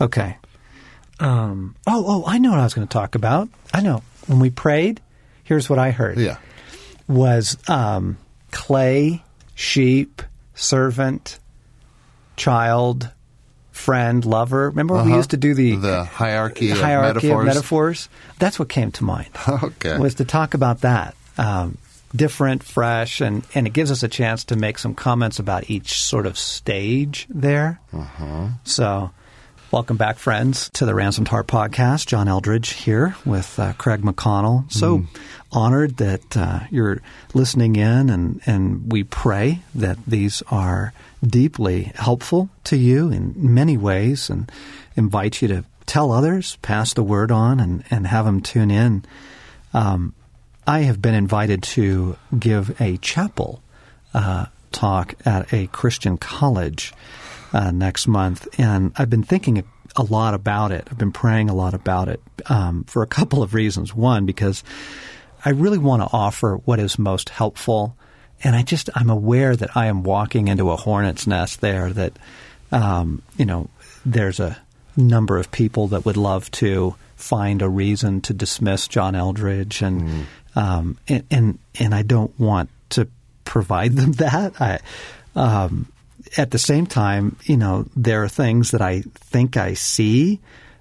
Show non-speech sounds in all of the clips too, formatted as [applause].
Okay. Um, oh, oh, I know what I was going to talk about. I know. When we prayed, here's what I heard. Yeah. Was um, clay, sheep, servant, child, friend, lover. Remember we Uh-huh. used to do the, The hierarchy of hierarchy metaphors? of metaphors? That's what came to mind. Okay. Was to talk about that. Um, different, fresh, and, and it gives us a chance to make some comments about each sort of stage there. Uh-huh. So, welcome back, friends, to the Ransomed Heart podcast. John Eldredge here with uh, Craig McConnell. So honored that uh, you're listening in, and, and we pray that these are deeply helpful to you in many ways and invite you to tell others, pass the word on, and, and have them tune in. Um, I have been invited to give a chapel uh, talk at a Christian college uh, next month, and I've been thinking a, lot about it. I've been praying a lot about it um, for a [laughs] couple of reasons. One, because I really want to offer what is most helpful, and I just I'm aware that I am walking into a hornet's nest there. That um, you know, there's a number of people that would love to find a reason to dismiss John Eldredge, and um, and, and and I don't want to provide [laughs] them that. I, um, at the same time, you know, there are things that I think I see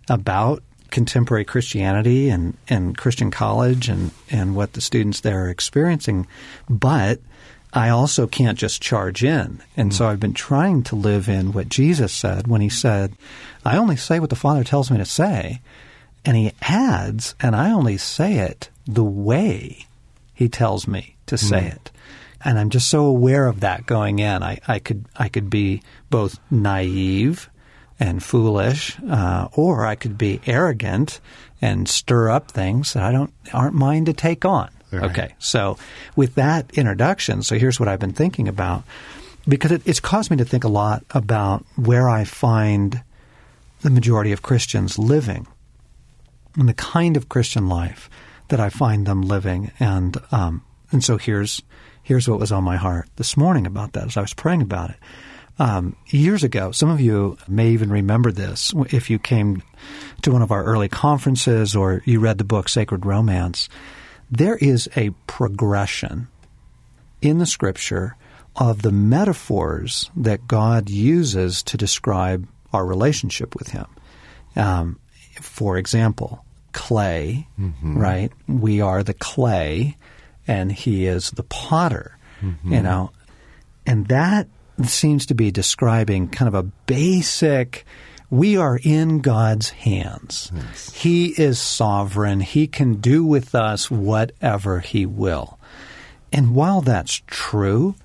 about contemporary Christianity and, and Christian college and, and what the students there are experiencing, but I also can't just charge in. And so mm. I've been trying to live in what Jesus said when he said, I only say what the Father tells me to say. And he adds, and I only say it the way he tells me to say mm. it. And I'm just so aware of that going in. I, I could I could be both naive and foolish, uh, or I could be arrogant and stir up things that I don't aren't mine to take on. Right. Okay, so with that introduction, so here's what I've been thinking about because it, it's caused me to think a lot about where I find the majority of Christians living and the kind of Christian life that I find them living. And um, and so here's here's what was on my heart this morning about that as I was praying about it. Um, years ago, some of you may even remember this if you came to one of our early conferences or you read the book Sacred Romance. There is a progression in the Scripture of the metaphors that God uses to describe our relationship with Him. Um, for example, clay, right? We are the clay, and He is the potter. Mm-hmm. You know, and that seems to be describing kind of a basic. We are in God's hands. He is sovereign. He can do with us whatever He will. And while that's true,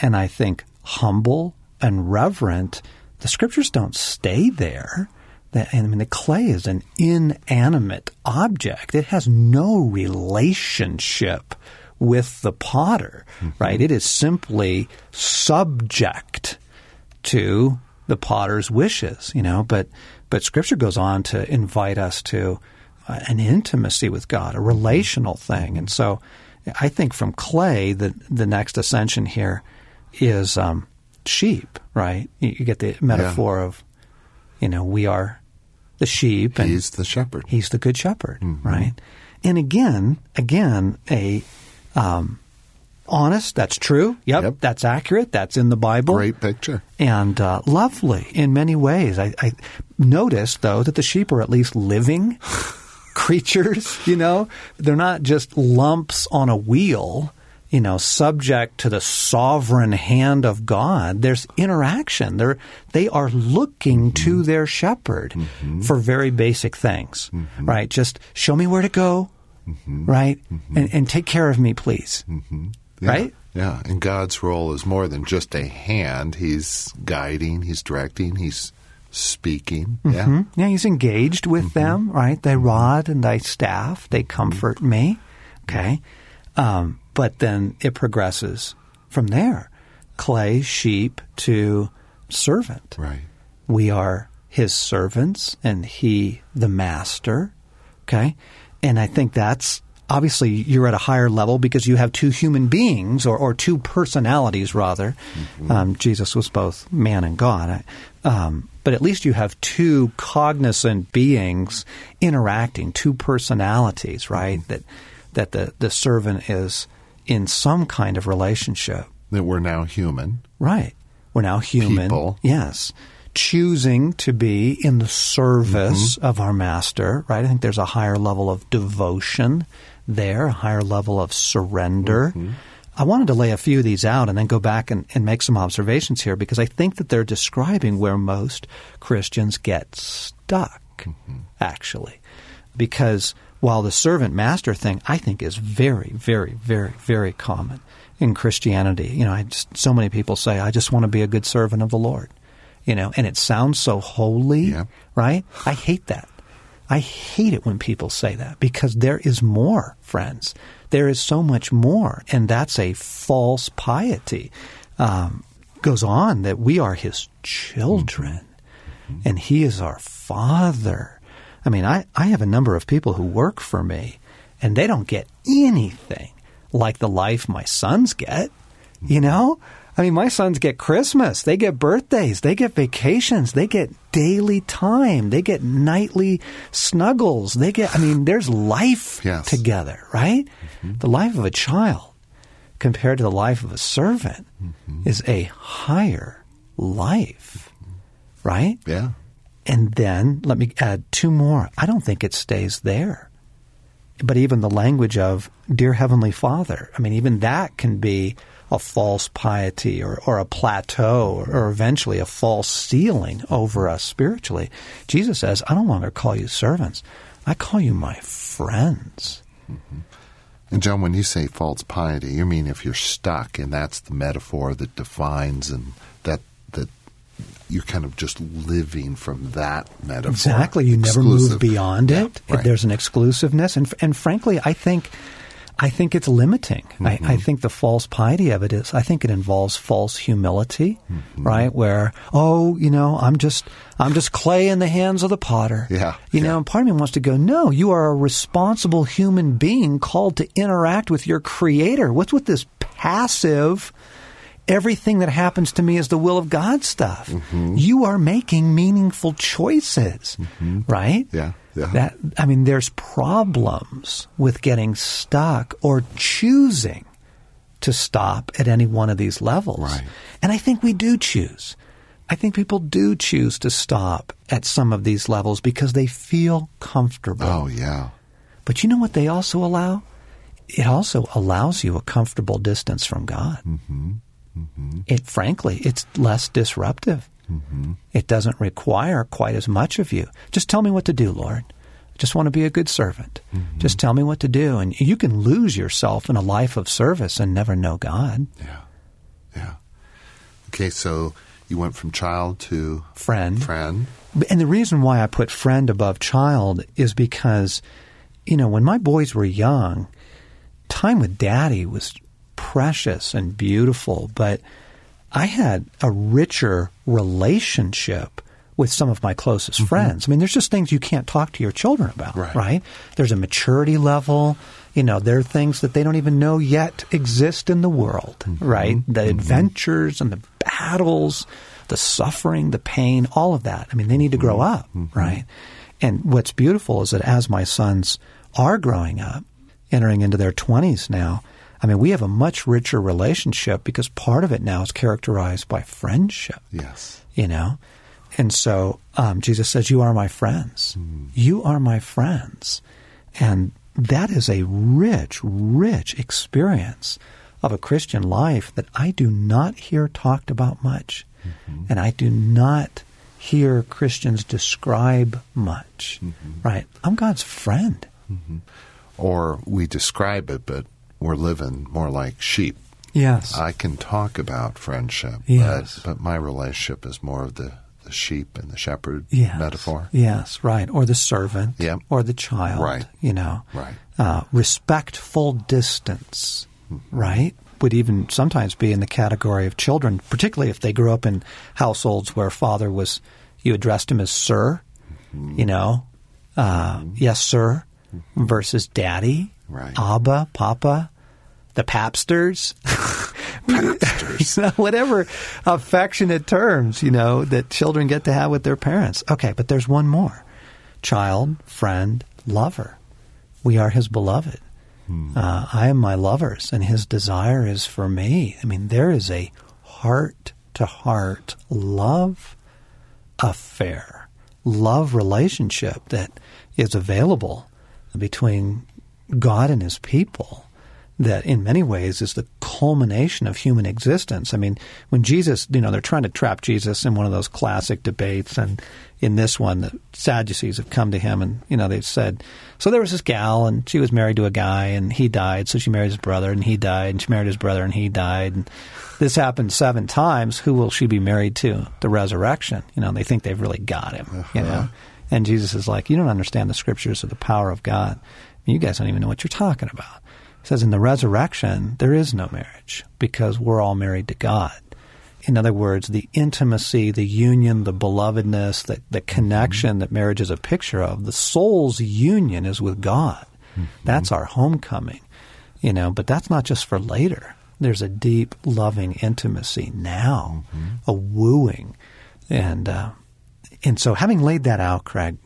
and I think humble and reverent, the scriptures don't stay there. The- I mean, the clay is an inanimate object. It has no relationship with the potter, right? It is simply subject to the potter's wishes, you know. But but Scripture goes on to invite us to uh, an intimacy with God, a relational thing, and so I think from clay, the the next ascension here is um, sheep, right? You, you get the metaphor of, you know, we are the sheep, and He's the shepherd. He's the good shepherd, right? And again, again, a um, honest. That's true. Yep, Yep. that's accurate. That's in the Bible. Great picture. and uh, lovely in many ways. I, I noticed though that the sheep are at least living [laughs] creatures. You know, they're not just lumps on a wheel. You know, subject to the sovereign hand of God. There's interaction. They're they are looking to their shepherd for very basic things, right? Just show me where to go, Mm-hmm. right, mm-hmm. and, and take care of me, please, mm-hmm. Yeah. right? Yeah, and God's role is more than just a hand. He's guiding, he's directing, he's speaking. Yeah. Hmm? Yeah, he's engaged with them, right? Thy rod and thy staff, they comfort me. Okay. Um, but then it progresses from there. Clay, sheep to servant. Right. We are his servants and he the master. Okay. And I think that's obviously you're at a higher level because you have two human beings or, or two personalities rather. Mm-hmm. Um, Jesus was both man and God. Um, but at least you have two cognizant beings interacting, two personalities, right? Mm-hmm. That that the, the servant is in some kind of relationship. That we're now human. Right. We're now human. People. Yes. Choosing to be in the service mm-hmm. of our master, right? I think there's a higher level of devotion there, a higher level of surrender. Mm-hmm. I wanted to lay a few of these out and then go back and, and make some observations here because I think that they're describing where most Christians get stuck, mm-hmm. actually. Because while the servant master thing, I think, is very, very, very, very common in Christianity. You know, I just, so many people say, I just want to be a good servant of the Lord. You know, and it sounds so holy, Yeah. right? I hate that. I hate it when people say that because there is more, friends. There is so much more, and that's a false piety. Um, goes on that we are His children, and He is our Father. I mean, I, I have a number of people who work for me, and they don't get anything like the life my sons get. You know? I mean, my sons get Christmas, they get birthdays, they get vacations, they get daily time, they get nightly snuggles, they get, I mean, there's life [sighs] Yes. together, right? Mm-hmm. The life of a child compared to the life of a servant mm-hmm. is a higher life, right? Yeah. And then let me add two more. I don't think it stays there. But even the language of dear heavenly father, I mean even that can be a false piety or, or a plateau or, or eventually a false ceiling over us spiritually. Jesus says, I no longer call you servants. I call you my friends. Mm-hmm. And John, when you say false piety, you mean if you're stuck, and that's the metaphor that defines and that that you're kind of just living from that metaphor. Exactly. You never move beyond Yeah, it. right. There's an exclusiveness, and and frankly, I think. I think it's limiting. I, Mm-hmm. I think the false piety of it is, I think it involves false humility, Mm-hmm. right? Where, oh, you know, I'm just, I'm just clay in the hands of the potter. Yeah, You yeah. know, and part of me wants to go, no, you are a responsible human being called to interact with your creator. What's with this passive, everything that happens to me is the will of God stuff? Mm-hmm. You are making meaningful choices, right? Yeah, yeah. That I mean, there's problems with getting stuck or choosing to stop at any one of these levels. Right. And I think we do choose. I think people do choose to stop at some of these levels because they feel comfortable. Oh yeah. But you know what they also allow? It also allows you a comfortable distance from God. Mm-hmm. Mm-hmm. It frankly, it's less disruptive. Mm-hmm. It doesn't require quite as much of you. Just tell me what to do, Lord. I just want to be a good servant. Just tell me what to do, and you can lose yourself in a life of service and never know God, Yeah. Yeah. Okay, so you went from child to friend. friend. And the reason why I put friend above child is because, you know, when my boys were young, time with daddy was precious and beautiful, but I had a richer relationship with some of my closest mm-hmm. friends. I mean, there's just things you can't talk to your children about, Right. right? There's a maturity level. You know, there are things that they don't even know yet exist in the world, mm-hmm. right? The mm-hmm. adventures and the battles, the suffering, the pain, all of that. I mean, they need to grow up, right? And what's beautiful is that as my sons are growing up, entering into their 20s now, I mean, we have a much richer relationship because part of it now is characterized by friendship. Yes. you know? And so um, jesus says you are my friends. Hmm. You are my friends. And that is a rich rich experience of a christian life that i do not hear talked about much. Mm-hmm. And i do not hear christians describe much. Mm-hmm. Right? I'm god's friend. Mm-hmm. Or we describe it, but we're living more like sheep. yes I can talk about friendship, Yes. but, but my relationship is more of the, the sheep and the shepherd yes. metaphor. Yes, right. Or the servant. Yep. Or the child. Right. You know. Right. Uh, respectful distance. Right. Would even sometimes be in the category of children, particularly if they grew up in households where father was, you addressed him as sir. You know, uh, yes, sir, versus daddy. Right. Abba, Papa, the Papsters. Papsters. [laughs] [laughs] you know, whatever affectionate terms, you know, that children get to have with their parents. Okay, but there's one more. Child, friend, lover. We are his beloved. Uh, I am my lover's, and his desire is for me. I mean, there is a heart to heart love affair, love relationship that is available between God and his people that in many ways is the culmination of human existence. I mean, when Jesus, you know, they're trying to trap Jesus in one of those classic debates, and in this one, the Sadducees have come to him and, you know, they've said, so there was this gal and she was married to a guy and he died, so she married his brother and he died, and she married his brother and he died. And this happened seven times. Who will she be married to? The resurrection. You know, they think they've really got him, you uh-huh. know. And Jesus is like, you don't understand the scriptures or the power of God. You guys don't even know what you're talking about. He says in the resurrection, there is no marriage because we're all married to God. In other words, the intimacy, the union, the belovedness, the, the connection mm-hmm. that marriage is a picture of, the soul's union is with God. Mm-hmm. That's our homecoming, you know, but that's not just for later. There's a deep, loving intimacy now, mm-hmm. a wooing. And, uh, and so having laid that out, Craig,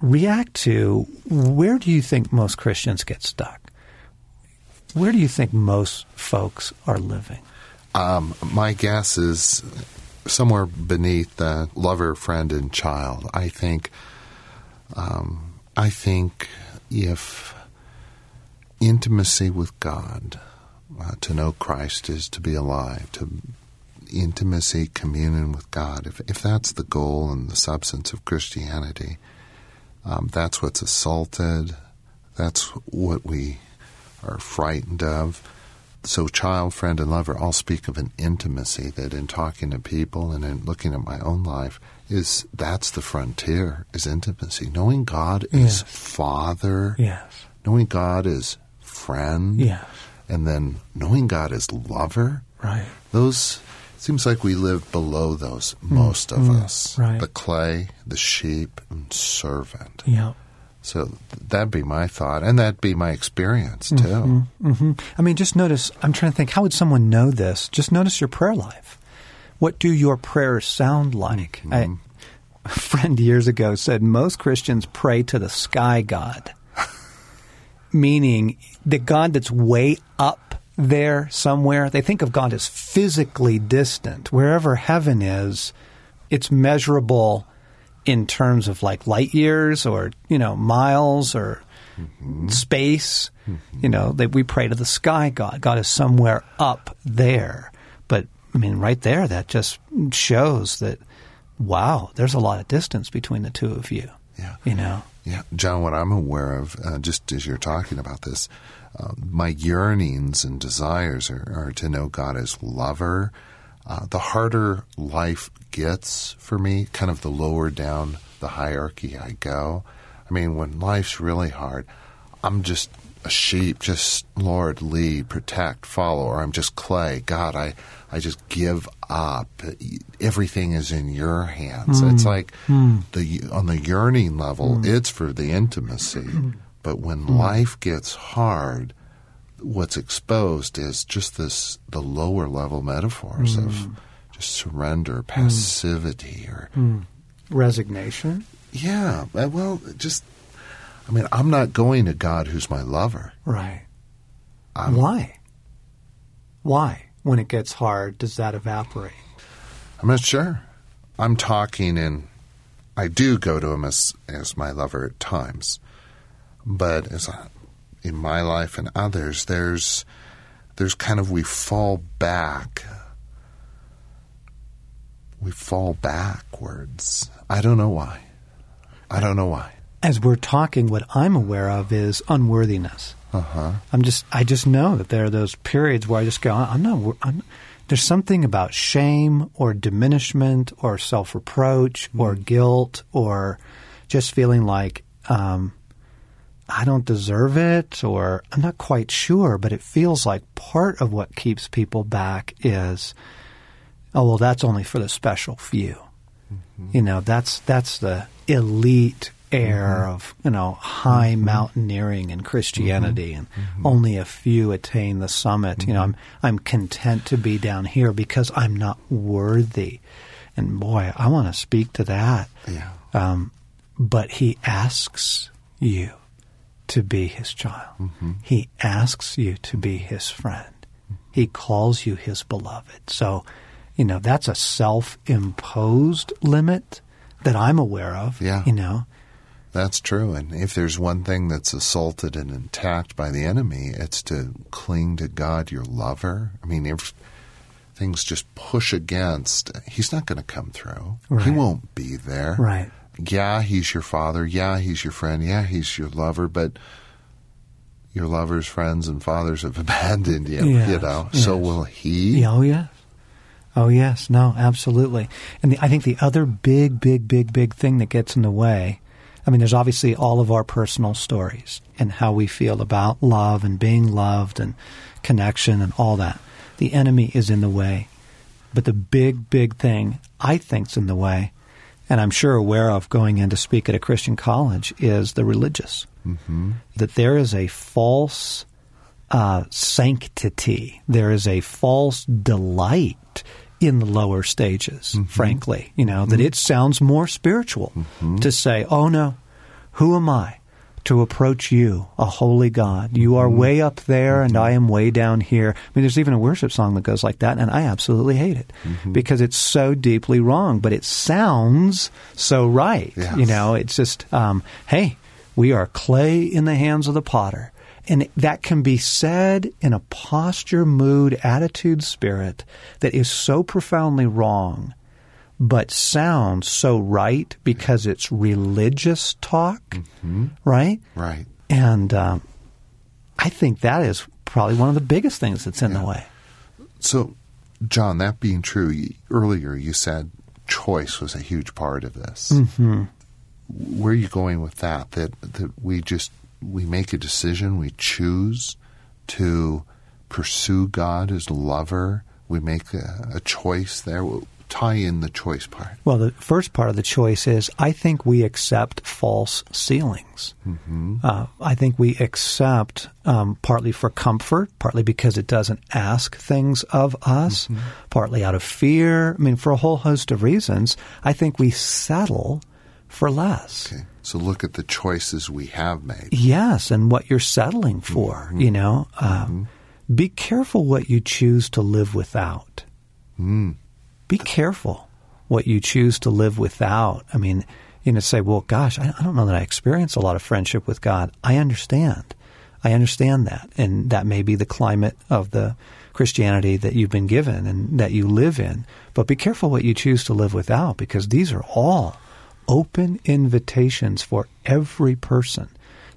react to where do you think most Christians get stuck? Where do you think most folks are living? Um, my guess is somewhere beneath the lover, friend, and child. I think. Um, I think if intimacy with God, uh, to know Christ is to be alive, to intimacy, communion with God. If if that's the goal and the substance of Christianity, um, that's what's assaulted. That's what we are frightened of. So, child, friend, and lover all speak of an intimacy that, in talking to people and in looking at my own life, is that's the frontier is intimacy. Knowing God Yes. is Father, Yes. knowing God is friend, Yes. and then knowing God is lover. Right. Those seems like we live below those, most of us. Mm, right. The clay, the sheep, and servant. Yeah. So that'd be my thought, and that'd be my experience too. hmm I mean, just notice. I'm trying to think. How would someone know this? Just notice your prayer life. What do your prayers sound like? I, a friend years ago said most Christians pray to the sky god, [laughs] meaning the God that's way up there somewhere. They think of God as physically distant. Wherever heaven is, it's measurable in terms of like light years or you know miles or space. You know, that we pray to the sky God. God is somewhere up there. But I mean, right there, that just shows that wow, there's a lot of distance between the two of you. Yeah. You know. Yeah, John, what I'm aware of, uh, just as you're talking about this, uh, my yearnings and desires are, are to know God as lover. Uh, the harder life gets for me, kind of the lower down the hierarchy I go. I mean, when life's really hard, I'm just a sheep, just Lord, lead, protect, follow, or I'm just clay. God, I, I just give up. Everything is in your hands. It's like the on the yearning level, it's for the intimacy. But when hmm. life gets hard, what's exposed is just this the lower level metaphors of hmm. just surrender, hmm. passivity, or Resignation. yeah, uh, well, just I mean, I'm not going to God who's my lover. Right. I'm- Why? Why? When it gets hard, does that evaporate? I'm not sure. I'm talking in. I do go to him as as my lover at times, but as I, in my life and others, there's there's kind of we fall back. We fall backwards. I don't know why. I don't know why. As we're talking, what I'm aware of is unworthiness. Uh huh. I'm just, I just know that there are those periods where I just go, I'm not, I'm, there's something about shame or diminishment or self reproach or guilt or just feeling like, um, I don't deserve it or I'm not quite sure, but it feels like part of what keeps people back is, oh, well, that's only for the special few. Mm-hmm. You know, that's, that's the elite air mm-hmm. of you know high mm-hmm. mountaineering and Christianity, and only a few attain the summit. You know, I'm I'm content to be down here because I'm not worthy. And boy, I want to speak to that. Yeah. Um, but he asks you to be his child. Mm-hmm. He asks you to be his friend. He calls you his beloved. So, you know, that's a self imposed limit that I'm aware of. Yeah. You know, That's true. And if there's one thing that's assaulted and attacked by the enemy, it's to cling to God, your lover. I mean, if things just push against, he's not going to come through. He won't be there. right. Yeah, he's your father. Yeah, he's your friend. Yeah, he's your lover. But your lover's friends and fathers have [laughs] abandoned you, Yes, you know. So will he? Oh, yes. Oh, yes. No, absolutely. And the, I think the other big, big, big, big thing that gets in the way I mean, there's obviously all of our personal stories and how we feel about love and being loved and connection and all that. The enemy is in the way. But the big, big thing I think's in the way, and I'm sure aware of going in to speak at a Christian college, is the religious. Mm-hmm. That there is a false uh, sanctity. There is a false delight in the lower stages, frankly. You know, that it sounds more spiritual to say, oh no, who am I to approach you, a holy God? You are mm-hmm. way up there and mm-hmm. I am way down here. I mean, there's even a worship song that goes like that, and I absolutely hate it mm-hmm. because it's so deeply wrong, but it sounds so right. Yes. You know, it's just, um, hey, we are clay in the hands of the potter. And that can be said in a posture, mood, attitude, spirit that is so profoundly wrong, but sounds so right because it's religious talk, right? Right. And um, I think that is probably one of the biggest things that's in the way. So, John, that being true, earlier you said choice was a huge part of this. Mm-hmm. Where are you going with that? That that we just we make a decision, we choose to pursue God as lover. We make a, a choice there. Tie in the choice part. Well, the first part of the choice is I think we accept false ceilings. Uh, I think we accept um, partly for comfort, partly because it doesn't ask things of us, partly out of fear. I mean, for a whole host of reasons, I think we settle for less. Okay. So look at the choices we have made. Yes, and what you're settling for, you know. Um, Be careful what you choose to live without. Be careful what you choose to live without. I mean, you know, say, well, gosh, I, don't know that I experience a lot of friendship with God. I understand. I understand that. And that may be the climate of the Christianity that you've been given and that you live in. But be careful what you choose to live without because these are all open invitations for every person.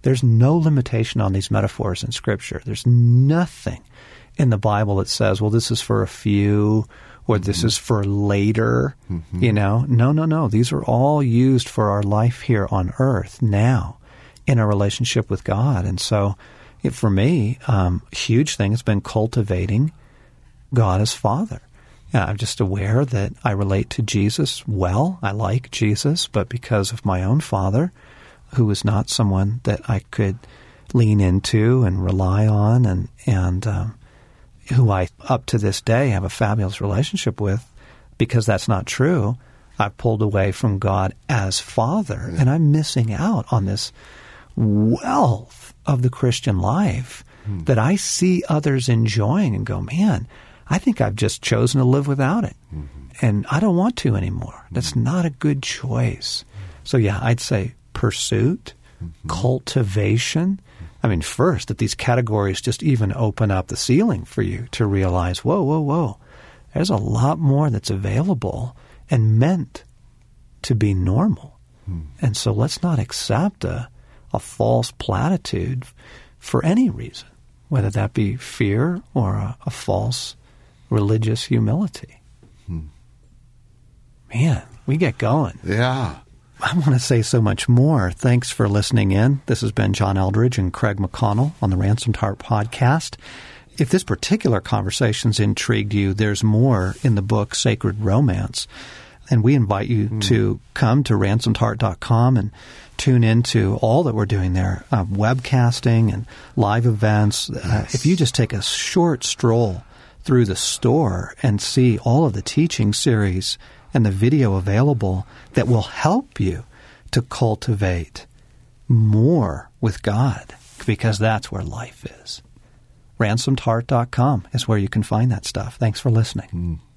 There's no limitation on these metaphors in Scripture. There's nothing in the Bible that says, well, this is for a few or this is for later. You know, no, no, no. These are all used for our life here on earth now in a relationship with God. And so, it, for me, um, huge thing has been cultivating God as Father. Yeah, I'm just aware that I relate to Jesus well. I like Jesus, but because of my own father, who was not someone that I could lean into and rely on, and and um, who I up to this day have a fabulous relationship with, because that's not true. I've pulled away from God as Father, and I'm missing out on this wealth of the Christian life hmm. that I see others enjoying and go, man, I think I've just chosen to live without it. Mm-hmm. And I don't want to anymore. Hmm. That's not a good choice. Hmm. So, yeah, I'd say pursuit, mm-hmm. cultivation. I mean, first, that these categories just even open up the ceiling for you to realize, whoa, whoa, whoa, there's a lot more that's available and meant to be normal. Hmm. And so let's not accept a, a false platitude for any reason, whether that be fear or a, a false religious humility. Hmm. Man, we get going. Yeah. I want to say so much more. Thanks for listening in. This has been John Eldredge and Craig McConnell on the Ransomed Heart podcast. If this particular conversation's intrigued you, there's more in the book Sacred Romance. And we invite you Hmm. to come to ransomedheart.com and tune into all that we're doing there uh, webcasting and live events. Uh, if you just take a short stroll through the store and see all of the teaching series and the video available that will help you to cultivate more with God because that's where life is. Ransomedheart.com is where you can find that stuff. Thanks for listening. Mm.